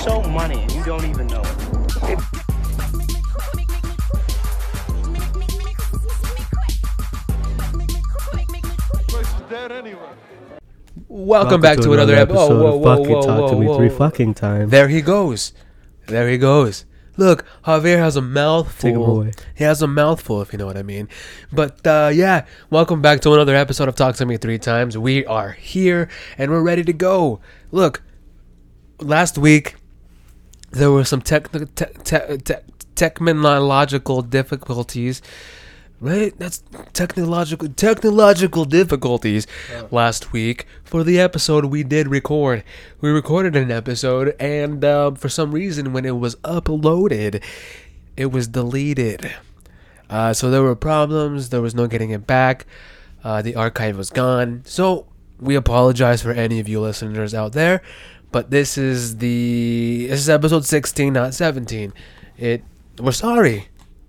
so money and you don't even know it. Welcome, back to, another, episode. episode whoa, of whoa, Fucking whoa, Talk whoa, to Me whoa, Three fucking times. There he goes. There he goes. Look, Javier has a mouthful. Take him away. He has a mouthful, if you know what I mean. But uh, yeah, welcome back to another episode of Talk to Me Three Times. We are here and we're ready to go. Look, last week there were some technical te- te- te- technological difficulties. Right, that's technological technological difficulties last week for the episode we did record. We recorded an episode, and um, for some reason, when it was uploaded, it was deleted. Uh, so there were problems. There was no getting it back. Uh, the archive was gone. So we apologize for any of you listeners out there. But this is the this is episode 16, not 17. It we're sorry.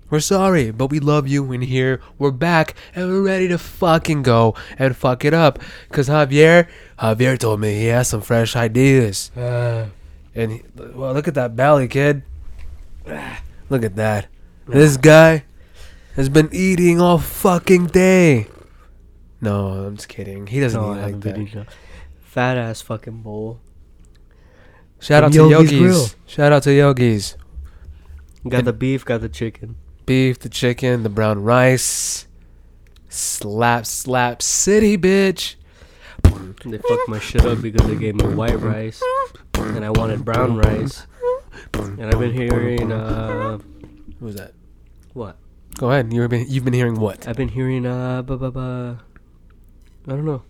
We're sorry, but we love you in here. We're back and we're ready to fucking go and fuck it up. Cause Javier, Javier told me he has some fresh ideas. Uh, And he, well, look at that belly, kid. Look at that. This guy has been eating all fucking day. No, I'm just kidding. He doesn't no, eat like that. fat ass fucking bowl. Shout out to Yogi's Yogis. Grill. Shout out to Yogis. Got And- the beef, got the chicken. Beef, the chicken, the brown rice. Slap, slap, city, bitch. They fucked my shit up because they gave me white rice, and I wanted brown rice. And I've been hearing, uh, Who was that? what? Go ahead. You've been you've been hearing what? I've been hearing, uh, bu- bu- bu- I don't know.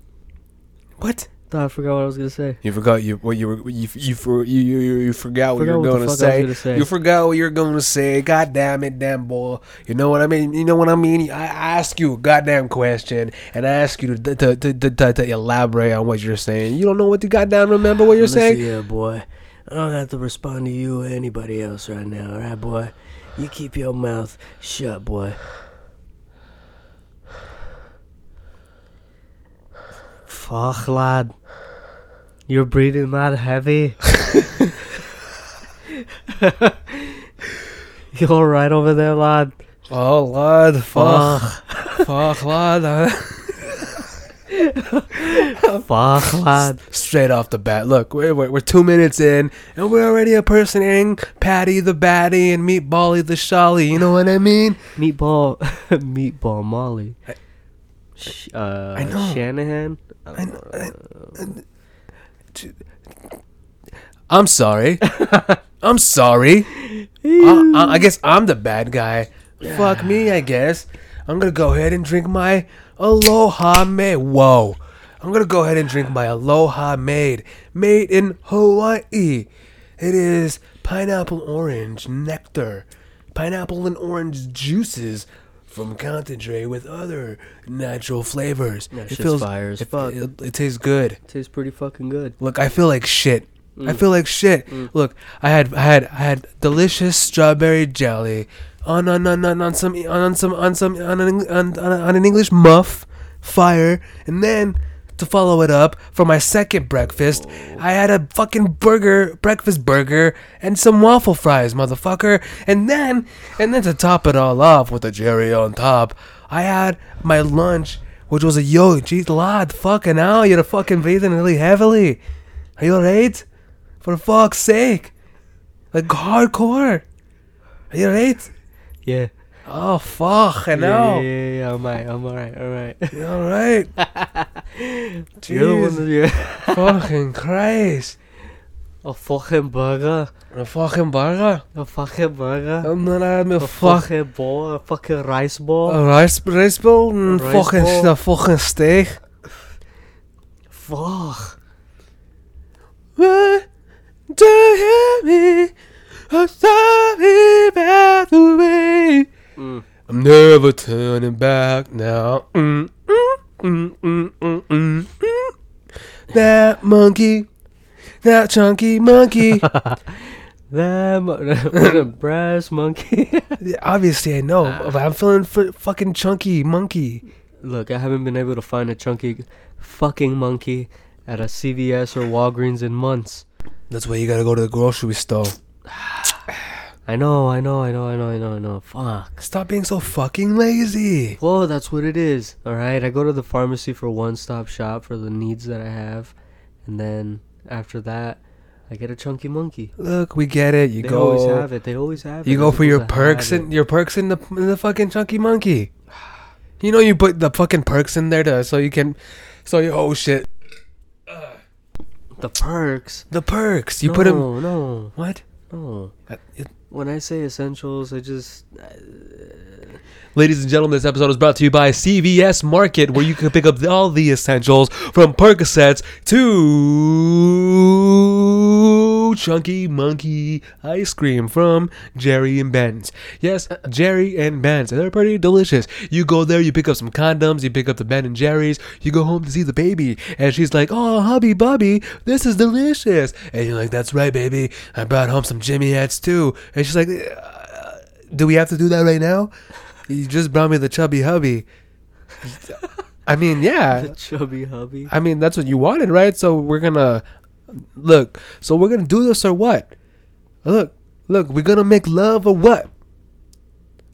What? I forgot what I was gonna say. You forgot you what you were you you for you you you, you forgot what Forgot you were what going to fuck I was say. gonna say. You forgot what you were going to say. God damn it, damn boy. You know what I mean? You know what I mean? I I ask you a goddamn question and I ask you to to, to, to, to, to elaborate on what you're saying. You don't know what you goddamn remember what you're saying? Yeah, boy. I don't have to respond to you or anybody else right now, alright, boy? You keep your mouth shut, boy. Fuck, lad. You're breathing that heavy. you alright over there, lad? Oh lord, fuck, Fuck. fuck, uh, Fuck, lad. Straight off the bat, look, we're, we're, we're two minutes in, and we're already impersonating Patty the Batty and Meatbally the Sholly. You know what I mean? Meatball. Meatball Molly. I- Sh- uh, I know. Shanahan? I know, I- I'm sorry. I'm sorry. I, I, I guess I'm the bad guy. Fuck me, I guess. I'm gonna go ahead and drink my Aloha Made. Whoa. I'm gonna go ahead and drink my Aloha Made. Made in Hawaii. It is pineapple orange nectar. Pineapple and orange juices from concentrate with other natural flavors. That shit's fire as it, fuck. It, it tastes good. It tastes pretty fucking good. Look, I feel like shit. I Mm. feel like shit. Look, I had I had I had delicious strawberry jelly on on on on, on some on some on some on an, on, on, on an English muff, fire, and then to follow it up for my second breakfast, I had a fucking burger, breakfast burger, and some waffle fries, motherfucker. And then and then to top it all off with a cherry on top, I had my lunch, which was a yo, geez, lad, fucking hell, you're fucking breathing really heavily. Are you alright? For fuck's sake. Like hardcore. Are you alright? Yeah. Oh fuck, I know. Yeah, yeah, yeah, I'm alright. I'm alright. Alright. You alright? You're the one you fucking Christ. a fucking burger. A fucking burger. A fucking burger. I'm not having a A fuck. fucking ball. A fucking rice ball. A rice, rice bowl and A rice fucking, bowl. a fucking steak. Fuck. What do you hear me? I'm sorry about the way. Mm. I'm never turning back now. Mm, mm, mm, mm, mm. That monkey, that chunky monkey. That mo- a brass monkey. Yeah, Obviously, I know, but I'm feeling f- fucking chunky monkey. Look, I haven't been able to find a chunky fucking monkey at a CVS or Walgreens in months. That's why you gotta go to the grocery store. I know, I know, I know, I know, I know, I know. Fuck. Stop being so fucking lazy. Well, that's what it is. All right, I go to the pharmacy for one-stop shop for the needs that I have, and then after that, I get a chunky monkey. Look, we get it. You they go. always have it. They always have it. You go for your perks and your perks in the in the fucking chunky monkey. You know you put the fucking perks in there to so you can, so you oh shit the perks. the perks you no, put them No, what? no. Uh, it- When I say essentials, I just uh, Ladies and gentlemen, this episode is brought to you by CVS Market, where you can pick up all the essentials from Percocets to Chunky Monkey ice cream from Jerry and Ben's. Yes, Jerry and Ben's. They're pretty delicious. You go there, you pick up some condoms, you pick up the Ben and Jerry's, you go home to see the baby, and she's like, Oh, hubby bubby, this is delicious. And you're like, That's right, baby. I brought home some Jimmy Hats too. And she's like, "Uh, Do we have to do that right now? You just brought me the chubby hubby. I mean, yeah. the chubby hubby. I mean, that's what you wanted, right? So we're gonna look. So we're gonna do this or what? Look, look. We're gonna make love or what?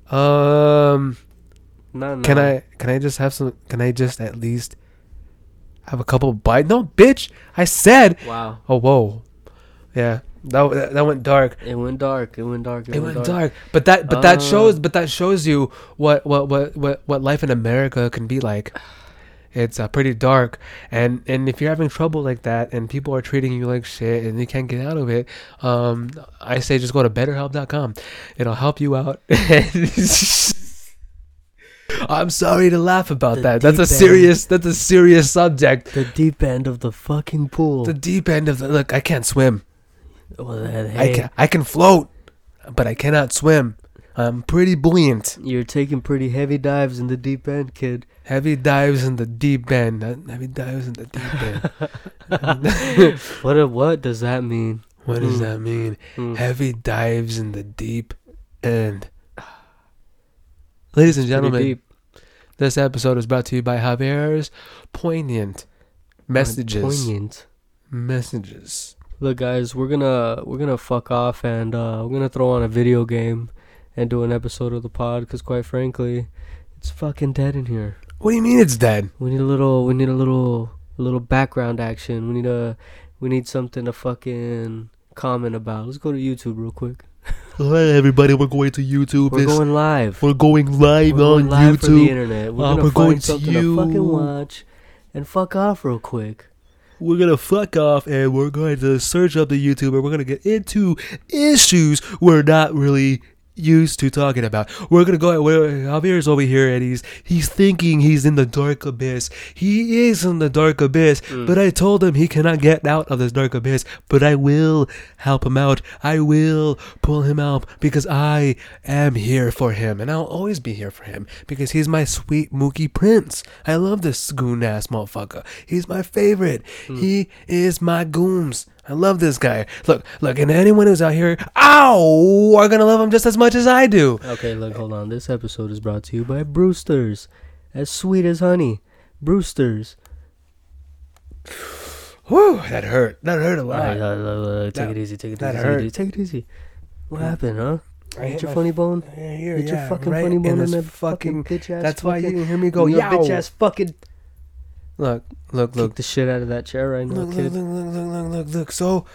Um, No, no. can I? Can I just have some? Can I just at least have a couple bites? No, bitch. I said. Wow. Oh, whoa. Yeah, that that, that went dark. It went dark. It went dark. It, It went dark, but that but that Uh. shows but that shows you what what what what, what life in America can be like. It's uh, pretty dark, and and if you're having trouble like that, and people are treating you like shit, and you can't get out of it, um, I say just go to BetterHelp.com. It'll help you out. I'm sorry to laugh about The that. That's a deep end. serious. That's a serious subject. The deep end of the fucking pool. The deep end of the look. I can't swim. well, then, I can I can float, but I cannot swim. I'm pretty buoyant. you're taking pretty heavy dives in the deep end, kid. Heavy dives in the deep end. Uh, Heavy dives in the deep end. What? A, what does that mean? what does Mm. that mean? Hmm. Heavy dives in the deep end. Ladies and gentlemen, this episode is brought to you by Javier's poignant messages. Poignant. Messages. Look, guys, we're gonna we're gonna fuck off and uh, we're gonna throw on a video game and do an episode of the pod because, quite frankly, it's fucking dead in here. What do you mean it's dead? We need a little. We need a little. A little background action. We need a. We need something to fucking comment about. Let's go to YouTube real quick. Hi everybody, we're going to YouTube. We're going live. we're going live on YouTube. We're going on live for the YouTube. internet. We're Uh, gonna we're find going to something to fucking watch and fuck off real quick. we're gonna fuck off and we're going to search up the YouTube and we're gonna get into issues we're not really used to talking about. We're gonna go where Javier's over here and he's he's thinking he's in the dark abyss. He is in the dark abyss, Mm. but I told him he cannot get out of this dark abyss. But I will help him out. I will pull him out because I am here for him and I'll always be here for him because he's my sweet Mookie Prince. I love this goon ass motherfucker. He's my favorite. He is my gooms. I love this guy. Look, look, and anyone who's out here, ow, are gonna love him just as much as I do. Okay, look, hold on. This episode is brought to you by Brewsters. As sweet as honey. Brewsters. Whew, that hurt. That hurt a lot. right, uh, uh, uh, take That- it easy. Take it easy. hurt. Take it easy. Take it easy. What happened, huh? I Hit hit your funny bone? Here, Hit your fucking right funny bone in this that fucking. fucking bitch ass. That's why you didn't hear me go. your bitch ass fucking. Look, look, Kick look. the shit out of that chair right now, Look, look, kid. look, look, look, look, look, look. So,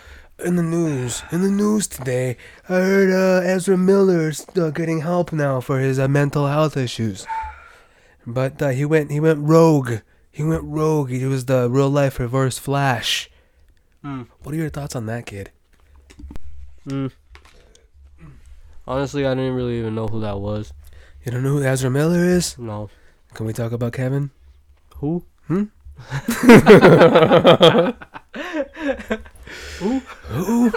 in the news, in the news today, I heard uh, Ezra Miller's uh, getting help now for his uh, mental health issues. But uh, he went, he went rogue. He went rogue. He was the real life Reverse Flash. Mm. What are your thoughts on that, kid? Mm. Honestly, I didn't really even know who that was. You don't know who Ezra Miller is? No. Can we talk about Kevin? Who? Hmm? Who?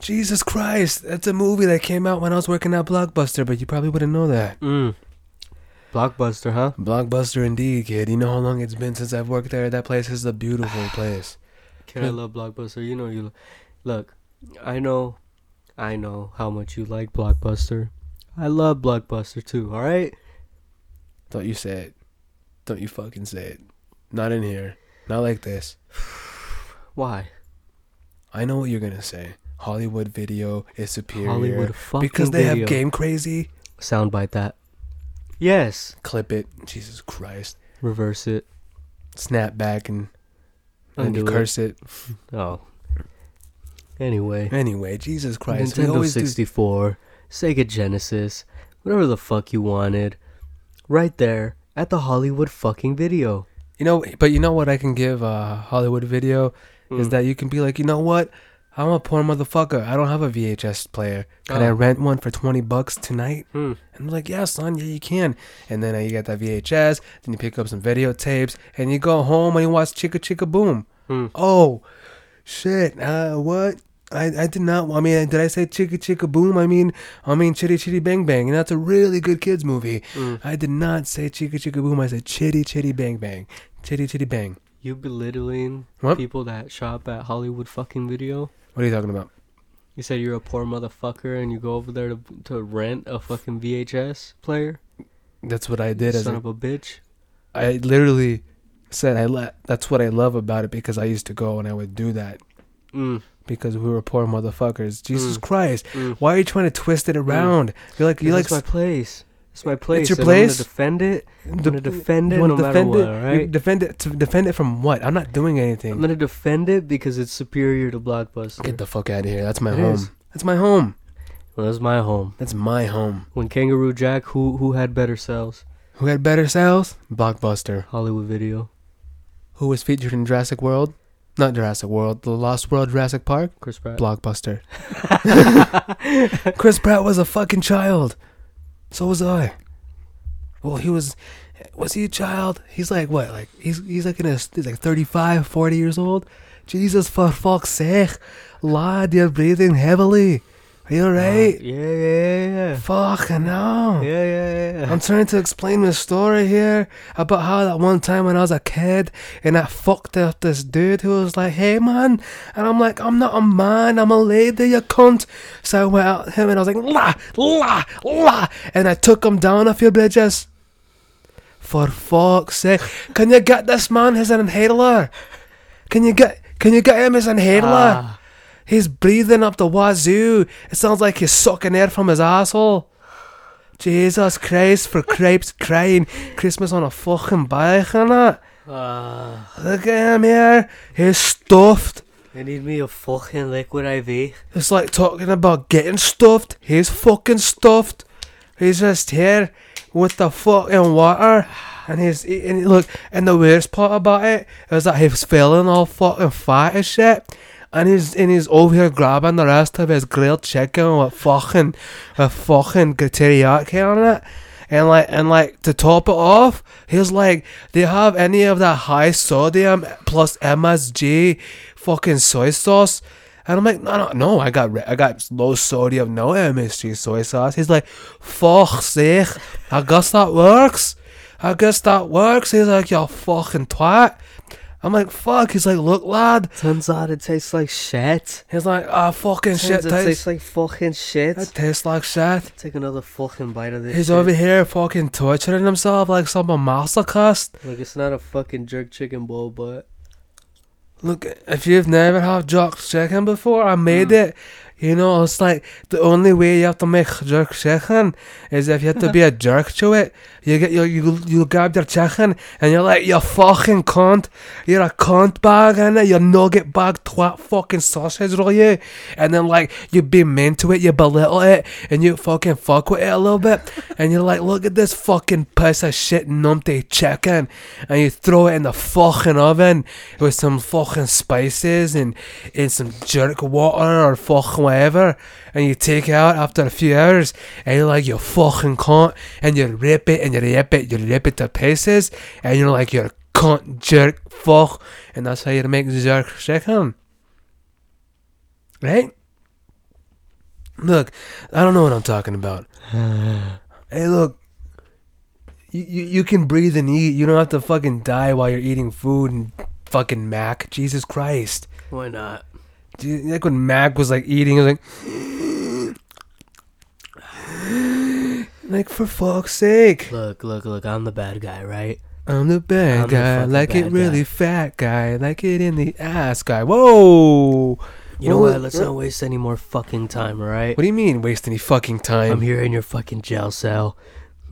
Jesus Christ! That's a movie that came out when I was working at Blockbuster, but you probably wouldn't know that. Mm. Blockbuster, huh? Blockbuster indeed, kid. You know how long it's been since I've worked there. That place is a beautiful place. Kid, I love Blockbuster. You know you. lo- Look, I know, I know how much you like Blockbuster. I love Blockbuster too. All right. Don't you say it. Don't you fucking say it. Not in here. Not like this. Why? I know what you're gonna say. Hollywood Video is superior Hollywood fucking because they video. have Game Crazy. Soundbite that. Yes. Clip it. Jesus Christ. Reverse it. Snap back and and you Undo it. curse it. Oh. Anyway. Anyway, Jesus Christ. Nintendo always do- 64, Sega Genesis, whatever the fuck you wanted. Right there at the Hollywood fucking video. You know, but you know what I can give a Hollywood Video is Mm. that you can be like, you know what? I'm a poor motherfucker. I don't have a VHS player. Can I Oh. rent one for 20 bucks tonight? Hmm. And they're like, yeah, son, yeah, you can. And then uh, you get that VHS, then you pick up some videotapes, and you go home and you watch Chicka Chicka Boom. Hmm. Oh, shit. Uh, what? I, I did not. I mean, did I say Chicka Chicka Boom? I mean, I mean Chitty Chitty Bang Bang, and that's a really good kids movie. Mm. I did not say Chicka Chicka Boom. I said Chitty Chitty Bang Bang, Chitty Chitty Bang. You belittling What? people that shop at Hollywood fucking video? What are you talking about? You said you're a poor motherfucker and you go over there to, to rent a fucking VHS player? That's what I did. As Son a, of a bitch. I literally said I let. That's what I love about it because I used to go and I would do that Mm. Because we were poor motherfuckers. Jesus Mm. Christ. Mm. Why are you trying to twist it around? You're like you like That's my place. It's my place. It's your place? I'm gonna defend it. I'm gonna defend it no matter defend what, it? alright? You defend it to defend it from what? I'm not doing anything. I'm gonna defend it because it's superior to Blockbuster. Get the fuck out of here. That's my It home. is. That's my home. well, that's my home. That's my home. When Kangaroo Jack, who who had better sales? Who had better sales? Blockbuster. Hollywood Video. Who was featured in Jurassic World? Not Jurassic World. The Lost World Jurassic Park? Chris Pratt. Blockbuster. Chris Pratt was a fucking child. So was I. Well, he was. Was he a child? He's like what? Like he's he's like in his he's like 35, 40 years old. Jesus, for fuck's sake, lad, you're breathing heavily. Are you alright? yeah, yeah, yeah, Fucking no. yeah, yeah, yeah. yeah. I'm trying to explain the story here about how that one time when I was a kid and I fucked up this dude who was like, hey man. And I'm like, I'm not a man, I'm a lady, you cunt. So I went out at him and I was like, la, la, la. And I took him down a few bridges. For fuck's sake. Can you get this man his inhaler? Can you get, can you get him his inhaler? Ah, He's breathing up the wazoo. It sounds like he's sucking air from his asshole. Jesus Christ, for crepes crying. Christmas on a fucking bike and that. ah. Look at him here. He's stuffed. I need me a fucking liquid IV. It's like talking about getting stuffed. He's fucking stuffed. He's just here with the fucking water. And he's eating. Look, and the worst part about it is that he's feeling all fucking fat as shit. And he's and he's over here grabbing the rest of his grilled chicken with fucking with fucking teriyaki on it. And like and like to top it off, he's like, Do you have any of that high sodium plus MSG fucking soy sauce? And I'm like, no, no, no. I got I got low sodium, no MSG soy sauce. He's like, fuck's sake. I guess that works. I guess that works. He's like, you fucking twat. I'm like, fuck. He's like, look, lad. Turns out it tastes like shit. He's like, ah, fucking shit. It Tastes, tastes like fucking shit. it tastes like shit. Take another fucking bite of this. He's shit. over here fucking torturing himself like some masochist. Like it's not a fucking jerk chicken bowl, but Look, if you've never had jerk chicken before, I made Mm. it. You know, it's like the only way you have to make jerk chicken is if you have to be a jerk to it. You get you you you grab your chicken and you're like, you fucking cunt. You're a cunt bag it. You nugget bag twat fucking sausage roll you. And then like you be mean to it, you belittle it, and you fucking fuck with it a little bit. and you're like, look at this fucking piece of shit numpty chicken, and you throw it in the fucking oven with some fucking spices and and some jerk water or fucking whatever, and you take it out after a few hours, and you're like, you fucking cunt, and you rip it and you rip it, you rip it to pieces, and you're like, you're a cunt, jerk, fuck, and that's how you make jerk chicken. Right? Look, I don't know what I'm talking about. hey, look. You, you, you can breathe and eat. You don't have to fucking die while you're eating food and fucking Mac. Jesus Christ. why not? Like when Mac was like eating, he was like, like for fuck's sake. Look, look, look! I'm the bad guy, right? I'm the bad I'm guy, fucking like it really guy. fat guy, like it in the ass guy. Whoa, You know What- what? Let's not waste any more fucking time, all right? What do you mean waste any fucking time? I'm here in your fucking jail cell,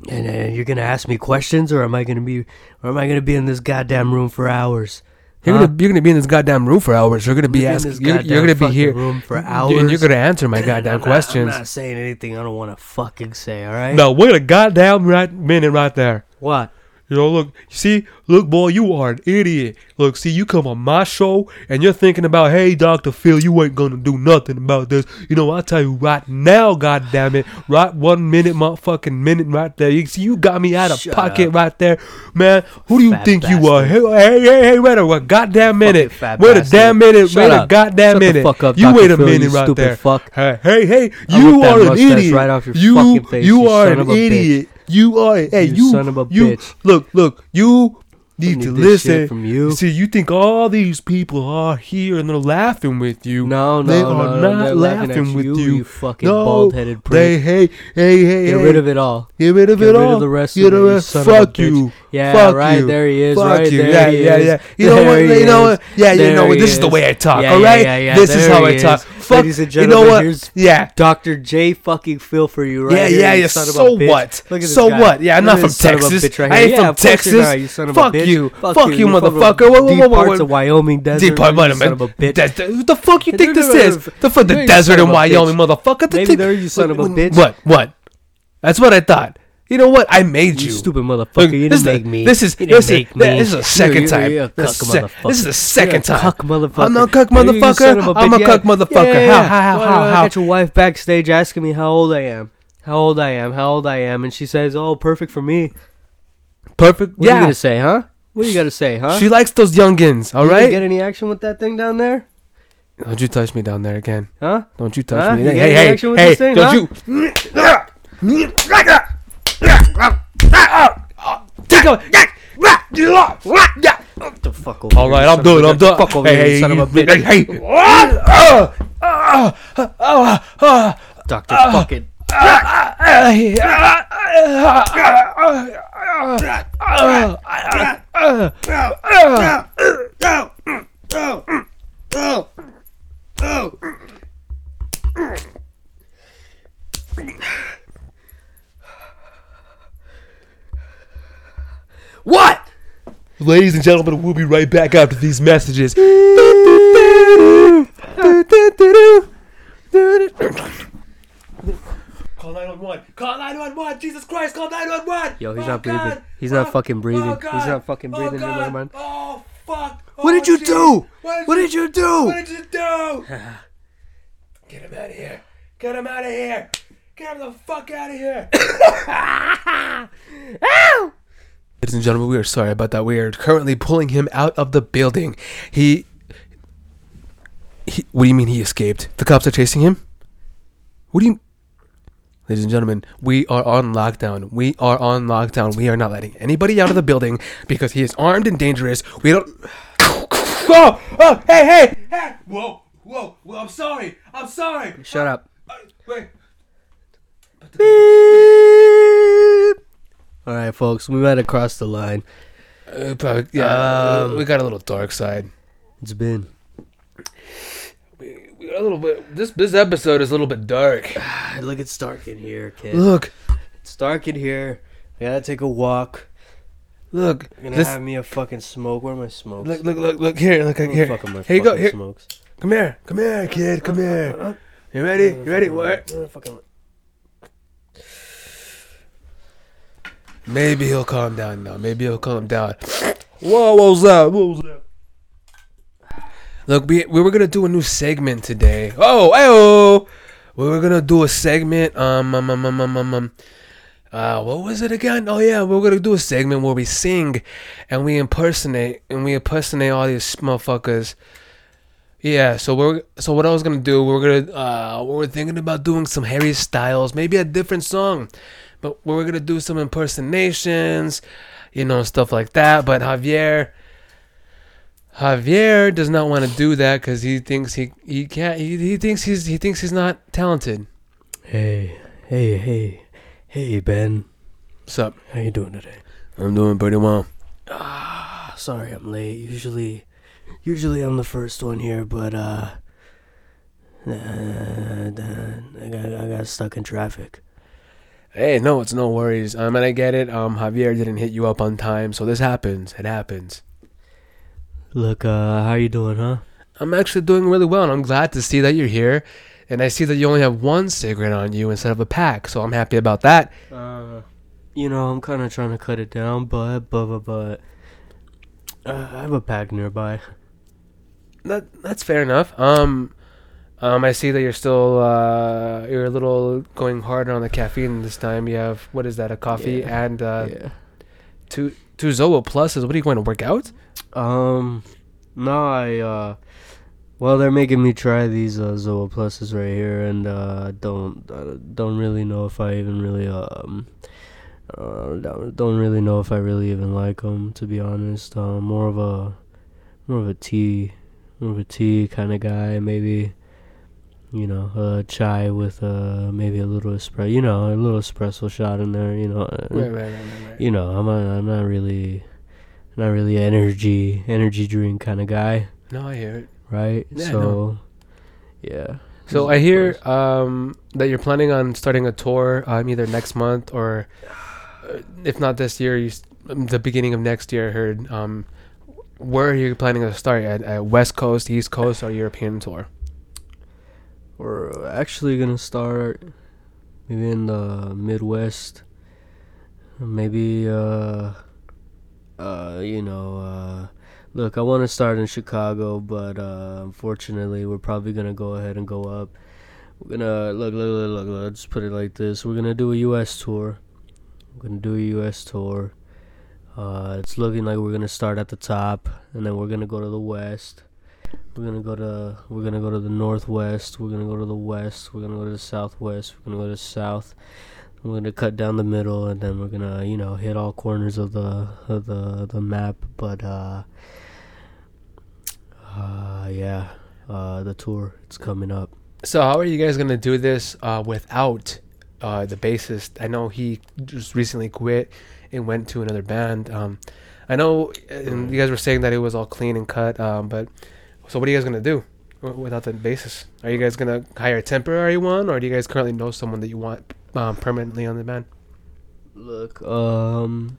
and uh, you're gonna ask me questions, or am I gonna be, or am I gonna be in this goddamn room for hours? You're Huh? gonna you're gonna be in this goddamn room for hours. You're gonna be You're asking. You're, you're gonna be here room for and you're gonna answer my I'm goddamn not- questions. I'm not saying anything I don't want to fucking say. All right? No, wait a goddamn right minute right there. What? You know, look, see, look, boy, you are an idiot. Look, see, you come on my show and you're thinking about, hey, Dr. Phil, you ain't gonna do nothing about this. You know, I'll tell you right now, goddamn it, right one minute, motherfucking minute right there. You see, you got me out of Shut pocket up. right there, man. Who do you Fat think you are? Hey, hey, hey, hey, wait a what, goddamn minute. Wait a damn minute. Shut wait a up. goddamn Shut the minute. fuck up, you Dr. wait a Phil, minute right there. fuck. Hey, hey, hey, you are an idiot. right off your you, fucking face, you you are an a bitch. You are, hey, You you, son of a you, bitch. Look, look, you need need to listen. from you. See, you think all these people are here and they're laughing with you. No, no, they no, are no, not laughing with you, you. you fucking no, bald-headed prick. They, hey, hey, hey, Get hey. rid of it all. Get rid of it all. Get it rid all. of the rest Get of it, rid you of son of a Fuck you. Yeah, Fuck right, you. there he is, Fuck right you. there yeah, yeah, yeah. You know what? You know what? Yeah, you know what? This is the way I talk. All right. This is how I talk. Fuck. Ladies and you know gentlemen, what? here's Yeah. Dr. J fucking Phil for you right Yeah, here, yeah, you yeah. son of a So bitch. what? Look at So guy. what? Yeah, I'm not from this son of a Texas. right I ain't yeah, from of course you're Texas. not, you son of a Fuck bitch. you. Fuck Fuck you, the motherfucker. Whoa, whoa, deep whoa, whoa, parts of Wyoming desert. Deep part, you son of a bitch. That- What the fuck you think this is? The fuck the desert in Wyoming, motherfucker. Maybe there you son of a bitch. What? What? That's what I thought. You know what? I made you. You stupid Look, motherfucker. you didn't make the- me. This is this is make this is the second You're- time. You're a cuck se- motherfucker. This is the second time. Cuck motherfucker. I'm not cuck You- you son motherfucker. of I'm a cuck motherfucker. yeah, yeah. How how how do I got your wife backstage asking me how old I am. How old I am. How old I am. And she says, "Oh, perfect for me." Perfect. What are you gonna say, huh? What are you gonna say, huh? She likes those youngins. All You right. Get any action with that thing down there? Don't you touch me down there again. Huh? Don't you touch Huh? me. You Hey, hey, hey, hey, don't huh? you. Take a. The fuck over All here, right, you I'm done. of a I'm done. Fuck over hey, here, hey, son of a bitch. Hey, hey. Doctor fucking. What? Ladies and gentlemen, we'll be right back after these messages. Call 911. Call 911. Jesus Christ, call 911. Yo, he's Oh, not breathing. God. He's not Oh, fucking breathing. oh, He's not fucking Oh, breathing. God. Never mind. Oh, fuck. What did Oh, you jeez. do? What What did you do? What did you do? Get him out of here. Get him out of here. Get him the fuck out of here. Ladies and gentlemen, we are sorry about that. We are currently pulling him out of the building. He. he what do you mean he escaped? The cops are chasing him? What do you. Ladies and gentlemen, we are on lockdown. We are on lockdown. We are not letting anybody out of the building because he is armed and dangerous. We don't. Oh, oh, hey, hey, hey! Whoa, whoa, whoa! I'm sorry. I'm sorry. Shut up. Uh, wait. All right, folks. We might have crossed the line. Uh, but, yeah, Um, we got a little dark side. It's been. We, we got a little bit. This this episode is a little bit dark. Look, it's dark in here, kid. Look, It's dark in here. I gotta take a walk. look. I'm gonna This, have me a fucking smoke. Where are my smokes? look, look, look, look here. Look here. my Here you go. Here, smokes? come here. Come here, kid. Come here. You ready? You ready? What? Where the fucking- Maybe he'll calm down now. Maybe he'll calm down. Whoa, what was that? What was that? Look, we, we were gonna do a new segment today. Oh, oh, we were gonna do a segment. Um, um, um, um, um, um, um, uh, what was it again? Oh yeah, we were gonna do a segment where we sing and we impersonate and we impersonate all these motherfuckers. Yeah, so we're so what I was gonna do, we were gonna uh, we were thinking about doing some Harry Styles, maybe a different song, but we were gonna do some impersonations, you know, stuff like that. But Javier, Javier does not want to do that because he thinks he he can't. He, he thinks he's he thinks he's not talented. Hey, hey, hey, hey, Ben. What's up? How you doing today? I'm doing pretty well. Ah, sorry I'm late. Usually, usually I'm the first one here, but uh, Uh, I got, I got stuck in traffic. Hey, no, it's no worries. Um, and I get it. Um, Javier didn't hit you up on time, so this happens. It happens. Look, uh, how you doing, huh? I'm actually doing really well, and I'm glad to see that you're here. And I see that you only have one cigarette on you instead of a pack, so I'm happy about that. Uh, you know, I'm kind of trying to cut it down, but, but, but, but uh, I have a pack nearby. That that's fair enough. Um, um, I see that you're still uh, you're a little going harder on the caffeine this time. You have what is that? A coffee Yeah. and uh, yeah. two two Zoa pluses. What are you going to work out? Um, no, I, uh, well, they're making me try these, uh, Zoa Pluses right here, and, uh, don't, uh, don't really know if I even really, um, uh, don't, don't really know if I really even like them, to be honest. Um, more of a, more of a tea, more of a tea kind of guy, maybe, you know, a chai with, uh, maybe a little espresso, you know, a little espresso shot in there, you know. uh, Right, right, right, right, right. you know, I'm not, I'm not really, not really energy energy drink kind of guy, No, I hear it. right? Yeah, so, yeah. So I hear um, that you're planning on starting a tour um, either next month or, uh, if not this year, you, s- um, the beginning of next year. I heard. Um, where are you planning to start? At, at West Coast, East Coast, or European tour? We're actually gonna start maybe in the Midwest, maybe uh, uh, you know, uh. Look, I want to start in Chicago, but uh, unfortunately, we're probably gonna go ahead and go up. We're gonna look, look, look, look. Let's put it like this: We're gonna do a U.S. tour. We're gonna do a U.S. tour. Uh, it's looking like we're gonna start at the top, and then we're gonna go to the west. We're gonna go to we're gonna go to the northwest. We're gonna go to the west. We're gonna go to the southwest. We're gonna go to the south. We're gonna cut down the middle, and then we're gonna you know hit all corners of the of the the map. But uh, uh yeah, uh, the tour it's coming up. So how are you guys gonna do this uh, without uh, the bassist? I know he just recently quit and went to another band. Um, I know, you guys were saying that it was all clean and cut. Um, but so what are you guys gonna do without the bassist? Are you guys gonna hire a temporary one, or do you guys currently know someone that you want um, permanently on the band? Look, um,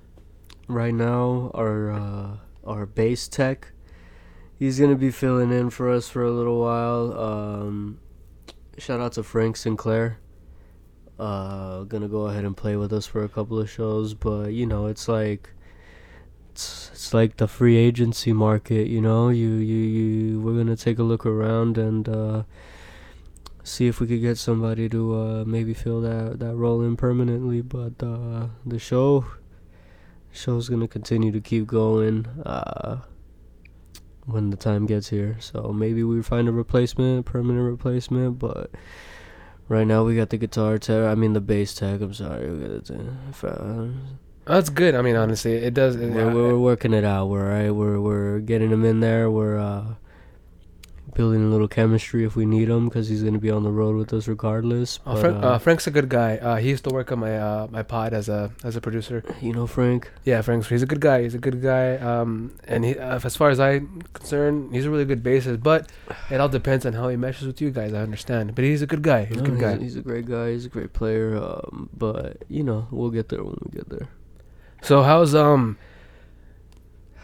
right now our uh, our bass tech, he's gonna be filling in for us for a little while. Um, shout out to Frank Sinclair. Uh, gonna go ahead and play with us for a couple of shows, but you know it's like it's it's like the free agency market. You know, you you you we're gonna take a look around and. Uh, see if we could get somebody to uh, maybe fill that that role in permanently. But uh, the show show's gonna continue to keep going uh, when the time gets here. So maybe we find a replacement, permanent replacement. But right now we got the guitar tech. I mean the bass tech. I'm sorry. We got uh, That's good. I mean, honestly, it does. It, we're, we're working it out. We're right. We're we're getting him in there. We're uh, building a little chemistry if we need him because he's gonna be on the road with us regardless. uh, Frank, uh, uh, Frank's a good guy. Uh, he used to work on my uh, my pod as a as a producer. you know Frank. Yeah, Frank's he's a good guy. He's a good guy. Um, and he, uh, as far as I'm concerned, he's a really good bassist. But it all depends on how he meshes with you guys. I understand, but he's a good guy. He's a good he's, guy. he's a great guy. He's a great player. Um, but you know we'll get there when we get there. So how's um,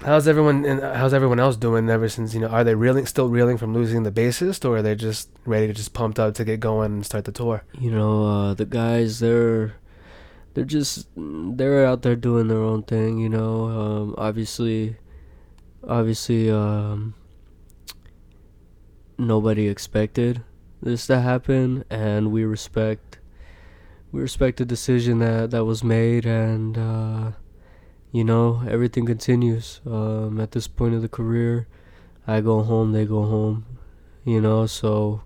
how's everyone? How's everyone else doing? Ever since you know, are they reeling, still reeling from losing the bassist, or are they just ready to just pumped up to get going and start the tour? You know uh, the guys they're they're just they're out there doing their own thing. You know um, obviously obviously um, nobody expected this to happen, and we respect we respect the decision that that was made, and uh, you know everything continues. Um, at this point of the career, I go home, they go home. You know, so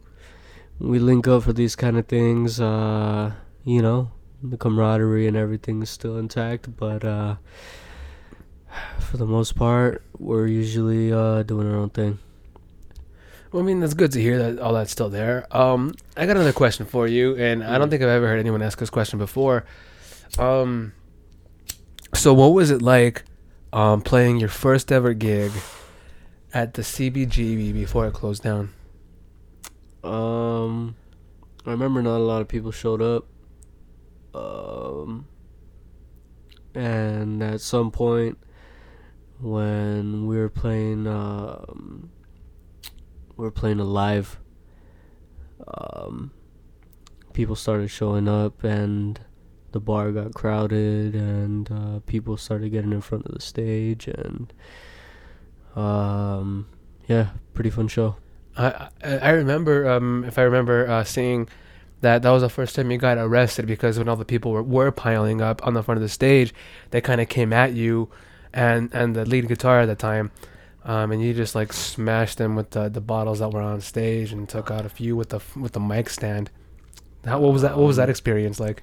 we link up for these kind of things. Uh, you know, the camaraderie and everything is still intact, but uh, for the most part, we're usually uh, doing our own thing. Well, I mean, that's good to hear that all that's still there. Um, I got another question for you, and I don't Mm. think I've ever heard anyone ask this question before. Um, so what was it like, um, playing your first ever gig at the CBGB before it closed down? Um, I remember not a lot of people showed up. Um, and at some point, when we were playing, um, we were playing a live. Um, people started showing up, and the bar got crowded, and uh, people started getting in front of the stage, and um, yeah, pretty fun show. I I remember um if I remember uh, seeing that that was the first time you got arrested because when all the people were, were piling up on the front of the stage, they kind of came at you, and and the lead guitar at the time, um and you just like smashed them with the the bottles that were on stage and took out a few with the with the mic stand. How what was that? What was that Um, experience like?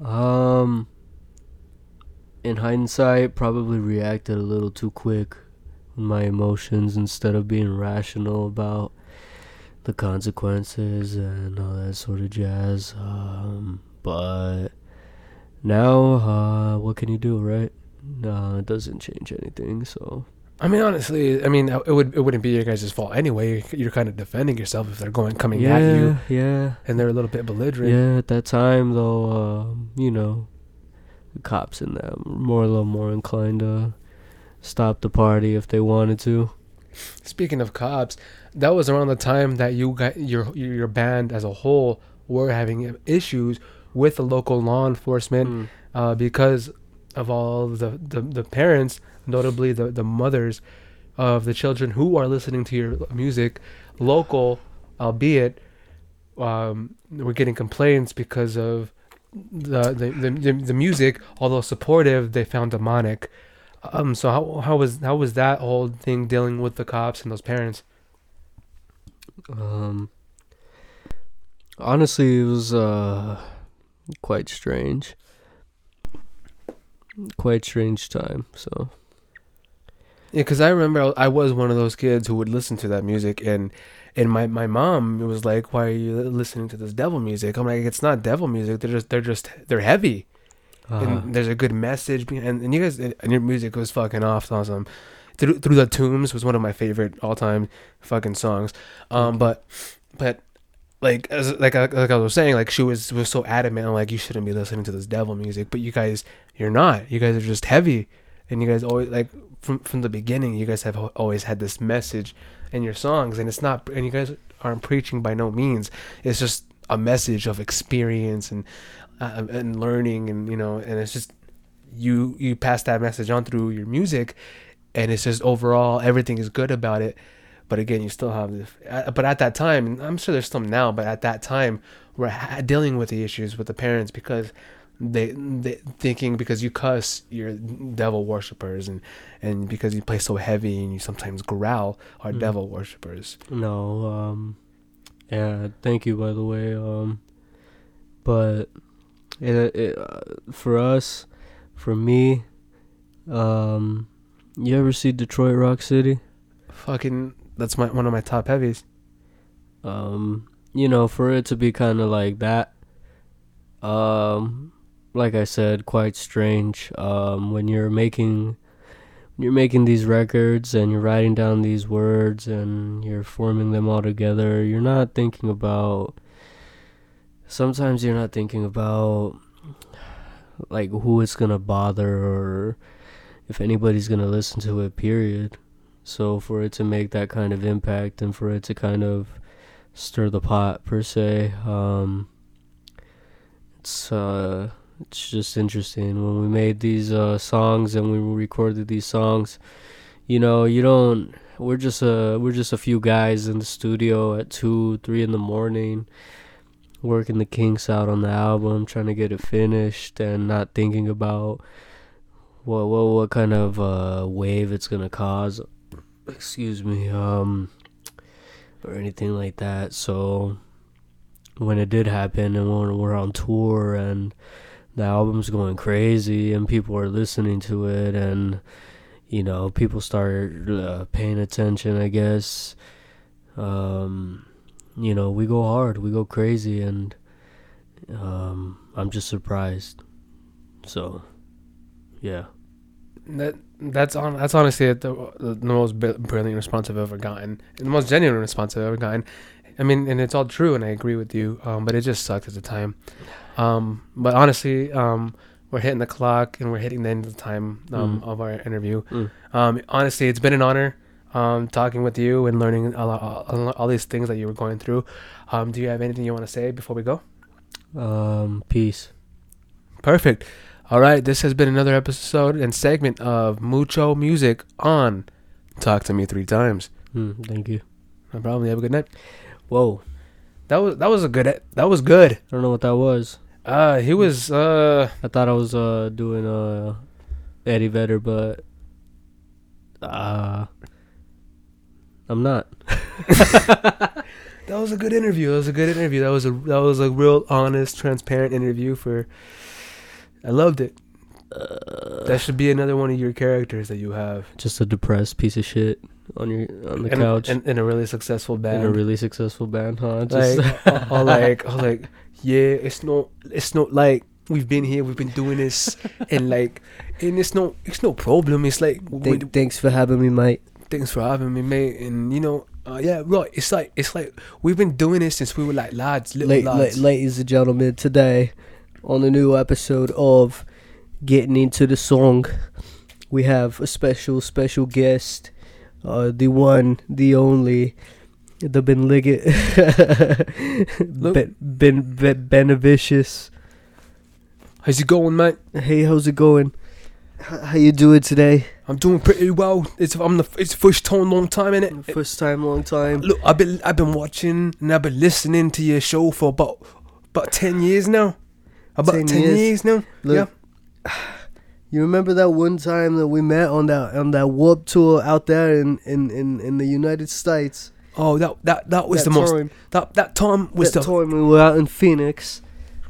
Um, in hindsight, probably reacted a little too quick with my emotions instead of being rational about the consequences and all that sort of jazz. Um, but now, uh, what can you do, right? Uh, it doesn't change anything, so. I mean, honestly, I mean, it would it wouldn't be your guys' fault anyway. You're kind of defending yourself if they're going coming yeah, at you yeah. and they're a little bit belligerent. Yeah, at that time though, um, you know, the cops in them were more a little more inclined to stop the party if they wanted to. Speaking of cops, that was around the time that you got your your band as a whole were having issues with the local law enforcement uh, because of all the, the, the parents, notably the, the mothers of the children who are listening to your music, local, albeit, um, we're getting complaints because of the the, the, the, music, although supportive, they found demonic. Um, so how how was how was that whole thing dealing with the cops and those parents? Um, honestly, it was uh quite strange. Quite strange time. So Yeah, because I remember I was one of those kids who would listen to that music, and and my, my mom was like, "Why are you listening to this devil music?" I'm like, "It's not devil music. They're just they're just they're heavy, uh, and there's a good message." And, and you guys and your music was fucking off, awesome. Through through the tombs was one of my favorite all time fucking songs. Um, but but like as like I, like I was saying, like she was was so adamant, like you shouldn't be listening to this devil music, but you guys you're not. You guys are just heavy, and you guys always like from from the beginning. You guys have always had this message in your songs, and it's not. And you guys aren't preaching by no means. It's just a message of experience and uh, and learning, and you know, and it's just you you pass that message on through your music, and it's just overall everything is good about it. But again, you still have this. uh, But at that time, I'm sure there's some now, but at that time, we're dealing with the issues with the parents because they, they thinking because you cuss, you're devil worshippers, and and because you play so heavy and you sometimes growl, are Mm. devil worshippers. no, um, yeah. Thank you, by the way. Um, but it, it uh, for us, for me, um, you ever see Detroit Rock City? Fucking, that's my one of my top heavies. um you know for it to be kind of like that um like i said quite strange um when you're making you're making these records and you're writing down these words and you're forming them all together you're not thinking about sometimes you're not thinking about like who it's gonna bother or if anybody's gonna listen to it period so for it to make that kind of impact and for it to kind of stir the pot per se. Um, it's uh, it's just interesting when we made these uh, songs and we recorded these songs. You know, you don't. We're just a we're just a few guys in the studio at two, three in the morning, working the kinks out on the album, trying to get it finished, and not thinking about what what what kind of uh, wave it's gonna cause. Excuse me. Um or anything like that. So when it did happen and when we're on tour and the album's going crazy and people are listening to it and you know people start uh, paying attention, I guess. Um, you know we go hard, we go crazy, and um, I'm just surprised. So yeah. That that's on that's honestly the the, the most brilliant response I've ever gotten, and the most genuine response I've ever gotten. I mean, and it's all true, and I agree with you. Um, but it just sucked at the time. Um, but honestly, um, we're hitting the clock and we're hitting the end of the time um, Mm. of our interview. Mm. Um, honestly, it's been an honor um, talking with you and learning a lot, all, all these things that you were going through. Um, do you have anything you want to say before we go? Um, peace. Perfect. All right, this has been another episode and segment of Mucho Music on Talk to Me Three Times. Mm, thank you. No problem. You have a good night. Whoa, That was that was a good. That was good. I don't know what that was. Uh, he was uh I thought I was uh doing uh Eddie Vedder, but uh I'm not. That was a good interview. That was a good interview. That was a that was a real honest, transparent interview for. I loved it. Uh, that should be another one of your characters that you have Just a depressed piece of shit on your on the in, couch in, in a really successful band, in a really successful band, huh? Just like, or, or like, or like, yeah, it's not, it's not like we've been here, we've been doing this, and like, and it's no, it's no problem. It's like, we, thanks for having me, mate. thanks for having me, mate. And you know, uh, yeah, right. It's like, it's like we've been doing this since we were like lads, little La- la- lads. ladies and gentlemen, today on the new episode of Getting Into the Song, we have a special, special guest, uh, the one, the only, the Ben Liggett, ben, ben, ben, Benavicius. How's it going, mate? Hey, how's it going? H- how you doing today? I'm doing pretty well. It's I'm the it's first time, long time in it. First time, long time. Look, I've been I've been watching and I've been listening to your show for about about ten years now. About 10 ten, years. years. now. Look, you remember that one time that we met on that on that Warped Tour out there in in in, in the United States? Oh, that that that was that the most time, that that time was that the time we were out in Phoenix.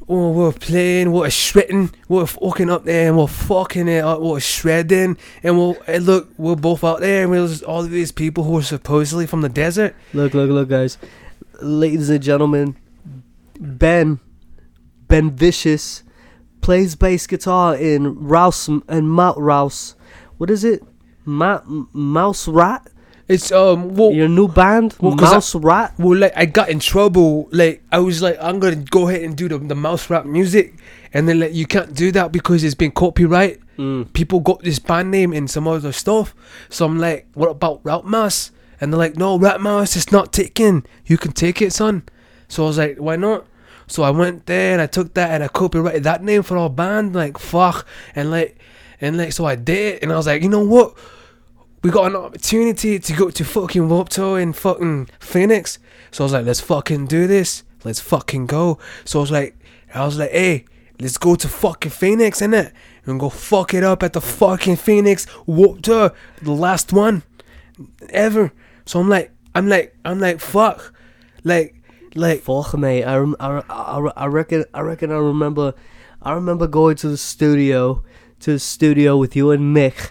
oh we we're playing, we we're shredding, we we're fucking up there and we're fucking it up, we we're shredding and we'll and eh, look, we're both out there and there's all of these people who are supposedly from the desert. Look, look, look, guys, ladies and gentlemen, Ben, Ben Vicious, plays bass guitar in Rouse and Mount Rouse. What is it? Ma- Mouse Rat? It's um well, Your new band, well, 'cause I- Mouse Rat. well like I got in trouble like I was like I'm gonna go ahead and do the, the mouse rap music and then like you can't do that because it's been copyright Mm. people got this band name and some other stuff. So I'm like, what about Rap Mouse? And they're like, no, Rap Mouse is not taken. You can take it, son. So I was like, why not? So I went there and I took that and I copyrighted that name for our band. Like, fuck. And like, and like, so I did it. And I was like, you know what? We got an opportunity to go to fucking Warped Tour in fucking Phoenix. So I was like, let's fucking do this. Let's fucking go. So I was like, I was like, hey, let's go to fucking Phoenix, innit? And go fuck it up at the fucking Phoenix Warped Tour, the last one ever. So I'm like, I'm like, I'm like, fuck, like, like, Fuck mate, I, rem- I, I, I reckon I reckon I remember I remember going to the studio to the studio with you and Mick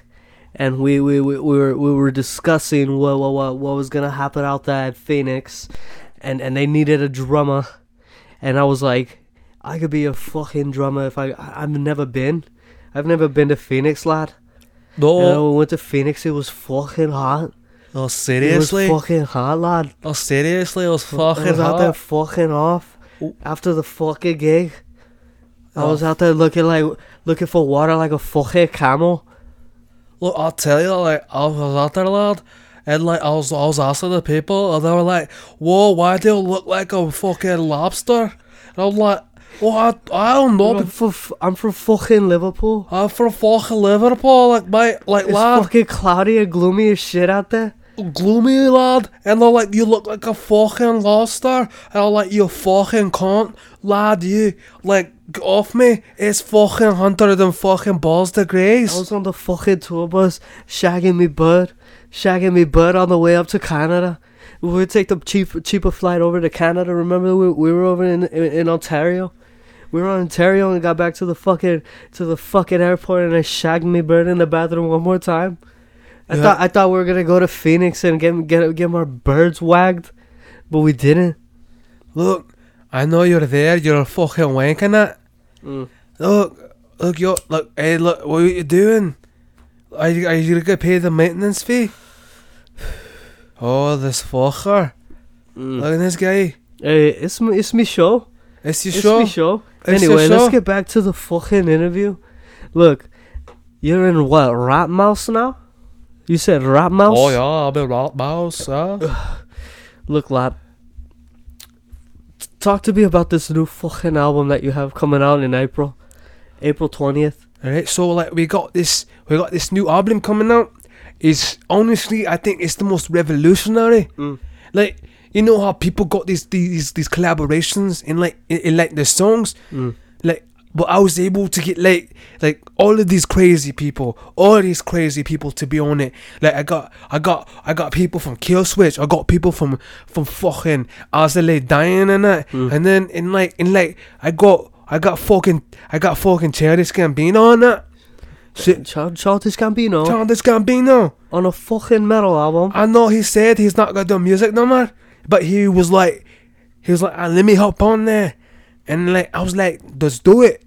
and we we, we, we were we were discussing what, what what what was gonna happen out there at Phoenix and, and they needed a drummer and I was like I could be a fucking drummer if I, I've never been. I've never been to Phoenix lad. And when no, we went to Phoenix it was fucking hot. oh seriously, It was fucking hot lad. oh seriously, it was fucking. I was out there fucking off Ooh. after the fucking gig. I Oh. was out there looking like looking for water like a fucking camel. Look, I'll tell you, like, I was out there, lad, and like, I was, I was asking the people, and they were like, "Whoa, why do you look like a fucking lobster?" And I'm like, "Well, I, I don't know, I'm from, I'm from fucking Liverpool. I'm from fucking Liverpool, like, mate, like, It's lad, fucking cloudy and gloomy as shit out there. gloomy, lad." And they're like, "You look like a fucking lobster," and I'm like, "You fucking cunt, lad, you like." Get off me! It's fucking hundred and fucking balls I degrees. was on the fucking tour bus shagging me bird, shagging me bird on the way up to Canada. We would take the cheap cheaper flight over to Canada. Remember we, we were over in, in in Ontario. We were on Ontario and got back to the fucking to the fucking airport and I shagged me bird in the bathroom one more time. I Yeah. thought I thought we were gonna go to Phoenix and get get get our birds wagged, but we didn't. Look, I know you're there. You're fucking wanking it. Look, look, yo, look, hey, look, what are you doing? Are you, are you gonna pay the maintenance fee? Oh, this fucker. Mm. Look at this guy. Hey, it's me, it's me show. It's your It's show. me show. It's anyway, let's get back to the fucking interview. Look, you're in what? Rap Mouse now? You said Rat Mouse? Oh yeah, I'll be Rat mouse. Huh? Look, lad. Talk to me about this new fucking album that you have coming out in April. April 20th. Alright, so like we got this we got this new album coming out. It's honestly I think it's the most revolutionary. Mm. Like you know how people got these these these collaborations in like in, in like the songs? Mm. Like but I was able to get like like all of these crazy people, all these crazy people to be on it. Like I got I got I got people from Kill Switch, I got people from from fucking As I Lay Dying and that. Mm. And then in like in like I got I got fucking I got fucking Childish Gambino on that. Shit Childish Gambino Childish Gambino. on a fucking metal album. I know he said he's not gonna do music no more, but he was like, he was like, ah, let me hop on there, and like I was like, just do it,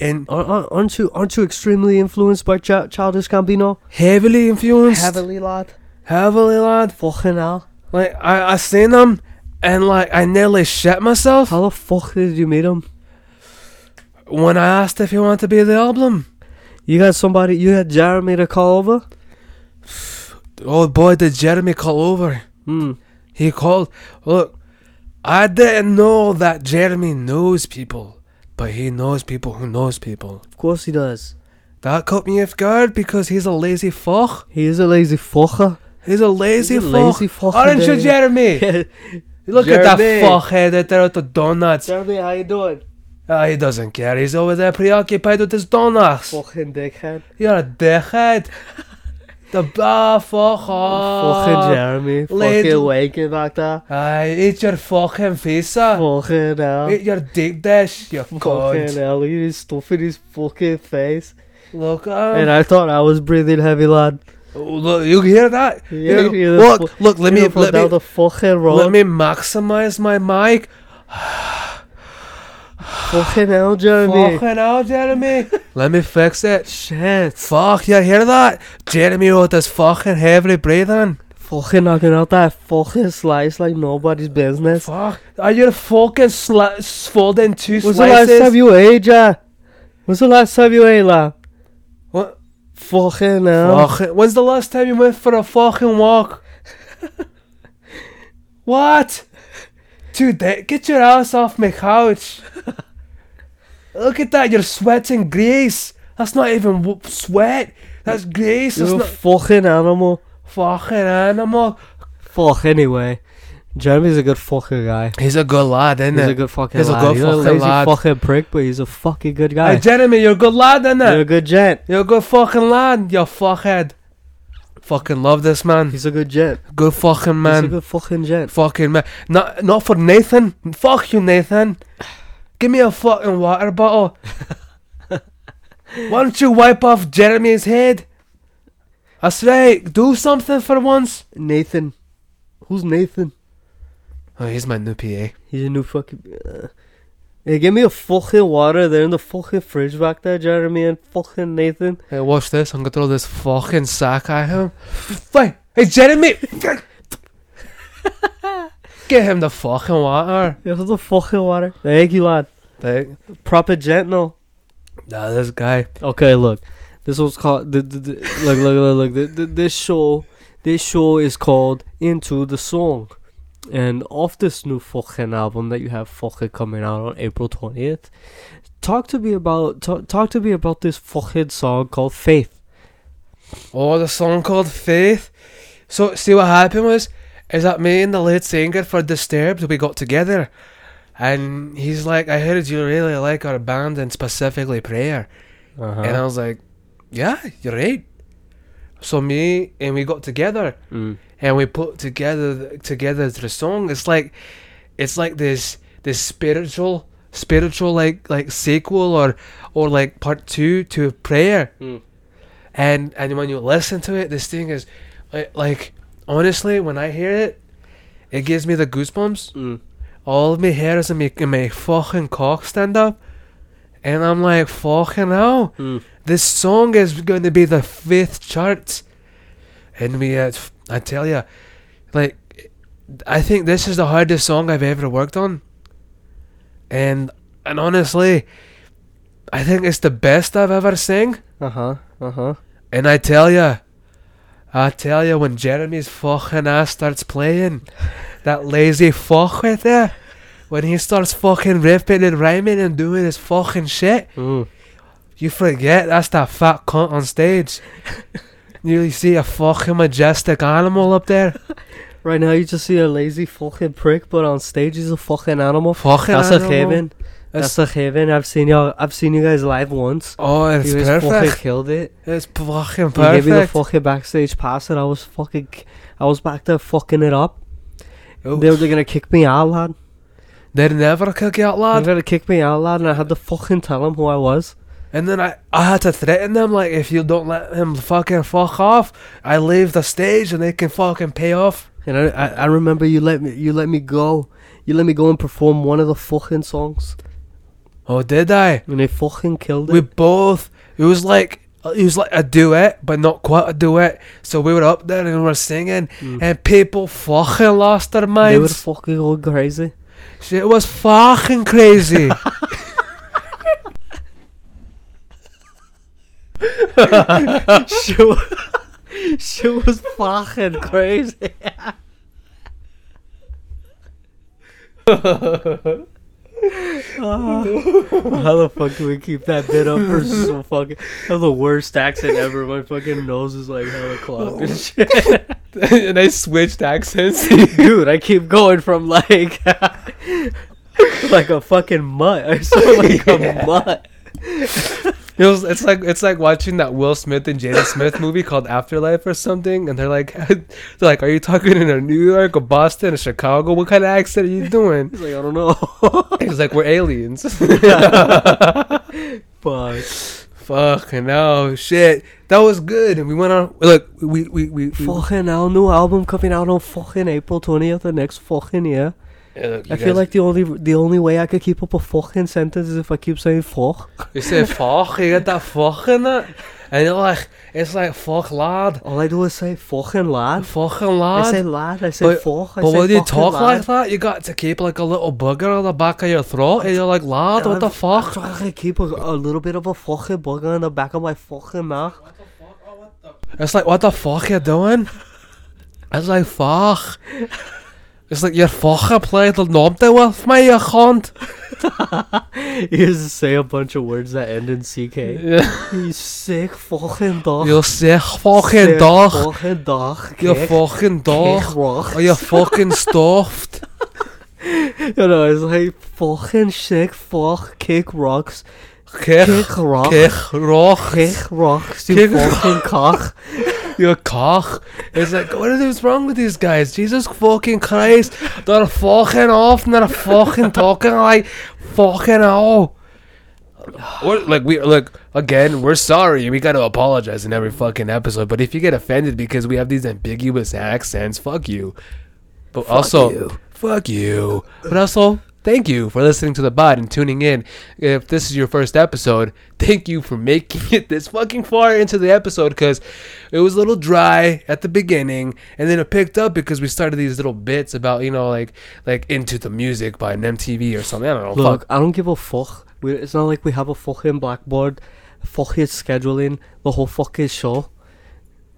and Ar- ar- Aren't you aren't you extremely influenced by Ch- Childish Gambino? heavily influenced, Heavily, lad. heavily lad. Fucking hell. Like I I seen him, and like I nearly shit myself How the fuck did you meet him? when I asked if he wanted to be the album. You got somebody, you had Jeremy to call over? Oh boy, did Jeremy call over? Hmm. He called. Look, I didn't know that Jeremy knows people, but he knows people who knows people. Of course he does. That caught me off guard because he's a lazy fuck. He is a lazy fucker. He's a lazy He's a fuck. lazy Aren't you. Jeremy? Look at that Jeremy. fuckhead out there with the donuts. Jeremy, how you doing? Ah, he doesn't care. He's over there preoccupied with his donuts. Fucking dickhead. You're a dickhead. The ah, fuck off. fucking Jeremy. lad. Fucking waking back there. Aye, eat your fucking pizza. Fucking hell. Eat your deep dish, you Fucking cunt. hell. Look at his stuff in his fucking face. Look at and. I thought I was breathing heavy, lad. Oh, look, you hear that? Yeah, You- look, look, let me, let down me, the fucking road. let me maximize my mic. Fucking hell, Jeremy. Fucking hell, Jeremy. Let me fix it. Shit. Fuck, you hear that? Jeremy with his fucking heavily breathing. Fucking knocking out that fucking slice like nobody's business. Fuck. Are you fucking sli- folding two slices. When's the last time you ate, ja? When's the last time you ate, la? What? Fucking hell. Fucking, when's the last time you went for a fucking walk? what? Dude, get your ass off my couch. Look at that, you're sweating grease. That's not even w- sweat. That's grease. You're a not fucking animal. fucking animal. Fuck, anyway. Jeremy's a good fucking guy. He's a good lad, isn't He's a good fucking He's a lad. good he's fucking a lazy lad. fucking prick, but he's a fucking good guy. Hey, Jeremy, you're a good lad, isn't You're a good gent. You're a good fucking lad, you fuckhead. Fucking love this man. He's a good gent. Good fucking man. He's man. a good fucking gent. Fucking man. Not not for Nathan. Fuck you, Nathan. Give me a fucking water bottle. Why don't you wipe off Jeremy's head? That's right. Do something for once. Nathan. Who's Nathan? Oh, he's my new PA. He's a new fucking. Uh, hey, give me a fucking water there in the fucking fridge back there, Jeremy and fucking Nathan. Hey, watch this. I'm gonna throw this fucking sack at him. Wait, hey Jeremy. Get him the fucking water. Here's the fucking water. Thank you, lad. Like, Proper gent, no. nah, this guy. Okay, look. This was called. The, the, the, look, look, look, look. The, the, this show. This show is called Into the Song. And off this new fucking album that you have fucking coming out on April 20th, talk to me about talk, talk to me about this fucking song called Faith. Oh, the song called Faith. So, see what happened was, is that me and the lead singer for Disturbed, we got together. And he's like, I heard you really like our band and specifically prayer. Uh-huh. And I was like, yeah, you're right. So me and we got together Mm. and we put together together the song. It's like, it's like this this spiritual spiritual like like sequel or or like part two to prayer Mm. and and when you listen to it, this thing is like, like honestly, when I hear it, it gives me the goosebumps. Mm. All of my hairs in my, in my fucking cock stand up, and I'm like, fucking hell, Mm. this song is going to be the fifth chart, and we, uh, I tell you, like I think this is the hardest song I've ever worked on. And and honestly, I think it's the best I've ever sang. Uh huh. Uh huh. And I tell ya, I tell you, when Jeremy's fucking ass starts playing, that lazy fuck right there, when he starts fucking ripping and rhyming and doing his fucking shit, Mm. you forget that's that fat cunt on stage. you see a fucking majestic animal up there. Right now, you just see a lazy fucking prick, but on stage, he's a fucking animal. Fucking That's a animal. Haven. It's- That's a Haven. I've seen y'all. I've seen you guys live once. Oh, it's you guys fucking perfect. killed it. It's fucking You gave me the fucking backstage pass, and I was fucking. I was back there fucking it up. Oof. They were gonna kick me out, lad. They'd never kick you out, lad. They lad. were gonna kick me out, lad, and I had to fucking tell them who I was. And then I, I had to threaten them, like, if you don't let him fucking fuck off, I leave the stage and they can fucking pay off. And I, I, I remember you let me, you let me go. You let me go and perform one of the fucking songs, Oh, did I? and they fucking killed it. We both. It was like it was like a duet, but not quite a duet. So we were up there and we were singing, Mm. and people fucking lost their minds. they were fucking going crazy. Shit was fucking crazy. shit, wa- shit was fucking crazy. Ah. How the fuck do we keep that bit up for so fucking? I have the worst accent ever. My fucking nose is like hella clogged and oh. shit. and I switched accents. Dude, I keep going from like like a fucking mutt. I sound like a mutt. It was, it's like it's like watching that Will Smith and Jada Smith movie called Afterlife or something, and they're like, they're like, are you talking in a New York or Boston or Chicago? What kind of accent are you doing? He's like, I don't know. He's like, we're aliens. Fuck. Fucking no shit. That was good, and we went on. Look, we we we, we Fucking hell, new album coming out on fucking April twentieth of next fucking year. Yeah, look, you I feel like the only the only way I could keep up a fucking sentence is if I keep saying fuck. you say fuck, you get that fuck in it, and you're like, it's like fuck lad, All I do is say fucking lad. fucking lad. I say lad. lad. I say But- fuck. I But say when you talk lad. like that, you got to keep like a little booger on the back of your throat, and you're like, lad, what the I'm fuck? trying to keep a, a little bit of a fucking booger in the back of my fucking mouth. It's like, what the fuck you doing? It's like, fuck. It's like, you're fucking playing the number with me, you cunt. You just say a bunch of words that end in ck. Yeah. You sick fucking dog. You sick fucking dog. Fucking dog. You fucking dog. Are you fucking stuffed? You know, it's like fucking sick fuck kick rocks. Kick, Kick rock. kick, rock, Kick rocks, you Kick fucking cock. You cock. It's like, what is wrong with these guys? Jesus fucking Christ. They're fucking off and they're fucking talking like fucking hell. We're, like we look again. We're sorry. We got to apologize in every fucking episode. But if you get offended because we have these ambiguous accents, fuck you. But also, you. fuck you. But also, thank you for listening to the pod and tuning in. If this is your first episode, thank you for making it this fucking far into the episode because it was a little dry at the beginning, and then it picked up because we started these little bits about you know like like into the music by an MTV or something. I don't know. Look, fuck. I don't give a fuck. We, it's not like we have a fucking blackboard, fucking scheduling the whole fucking show.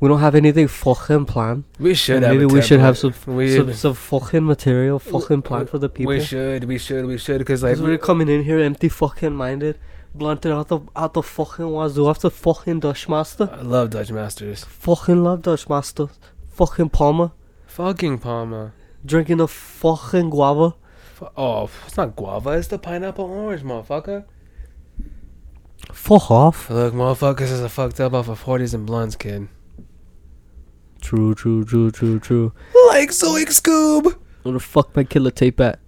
We don't have anything fucking planned. We should maybe we should have some. We, some some fucking material, fucking planned for the people. we should. We should. We should because like Because we're coming in here empty fucking minded, blunted out the out the fucking wazoo after fucking Dutchmaster. I love Dutch Masters. Fucking love Dutchmaster. Fucking Palmer. Fucking Palmer. Drinking the fucking guava. Oh, it's not guava. It's the pineapple orange, motherfucker. Fuck off. Look, motherfuckers is a fucked up off of 40s and blunts, kid. True, true, true, true, true. Like Zoic Scoob! Where the fuck my killer tape at?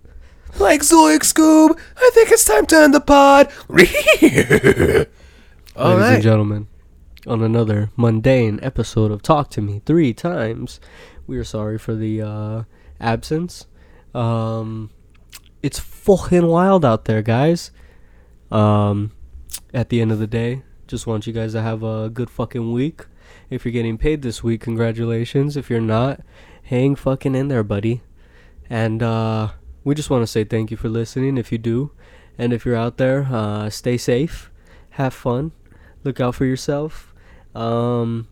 Like Zoic Scoob! I think it's time to end the pod! Ladies and gentlemen, on another mundane episode of Talk to Me three times, we are sorry for the uh, absence. Um, it's fucking wild out there, guys. Um, at the end of the day, just want you guys to have a good fucking week. If you're getting paid this week, congratulations. If you're not, hang fucking in there, buddy. And uh, we just want to say thank you for listening if you do. And if you're out there, uh, stay safe, have fun, look out for yourself, um,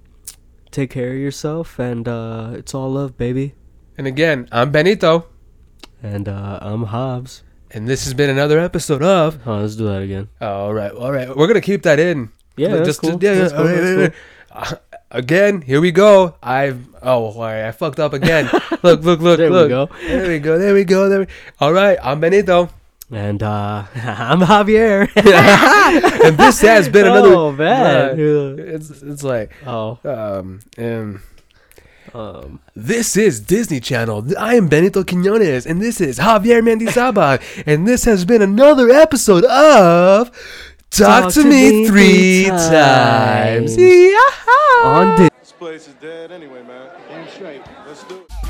take care of yourself, and uh, it's all love, baby. And again, I'm Benito, And uh, I'm Hobbs. and this has been another episode of. Oh, let's do that again. All right, all right, we're gonna keep that in. Yeah, that's cool. yeah, That's yeah, cool, all right, that's right, right. Uh, again, here we go. I've oh, right, I fucked up again. look, look, look, look. There we go. There we go. There we go. There. We... All right, I'm Benito, And uh, I'm Javier. and this has been another. Oh, man. It's it's like oh, um and um, this is Disney Channel. I am Benito Quinones, and this is Javier Mendizabal, and this has been another episode of Talk, to, Me, Three Times. times. Yeah. on Disney. This place is dead anyway, man. Damn straight. Let's do it.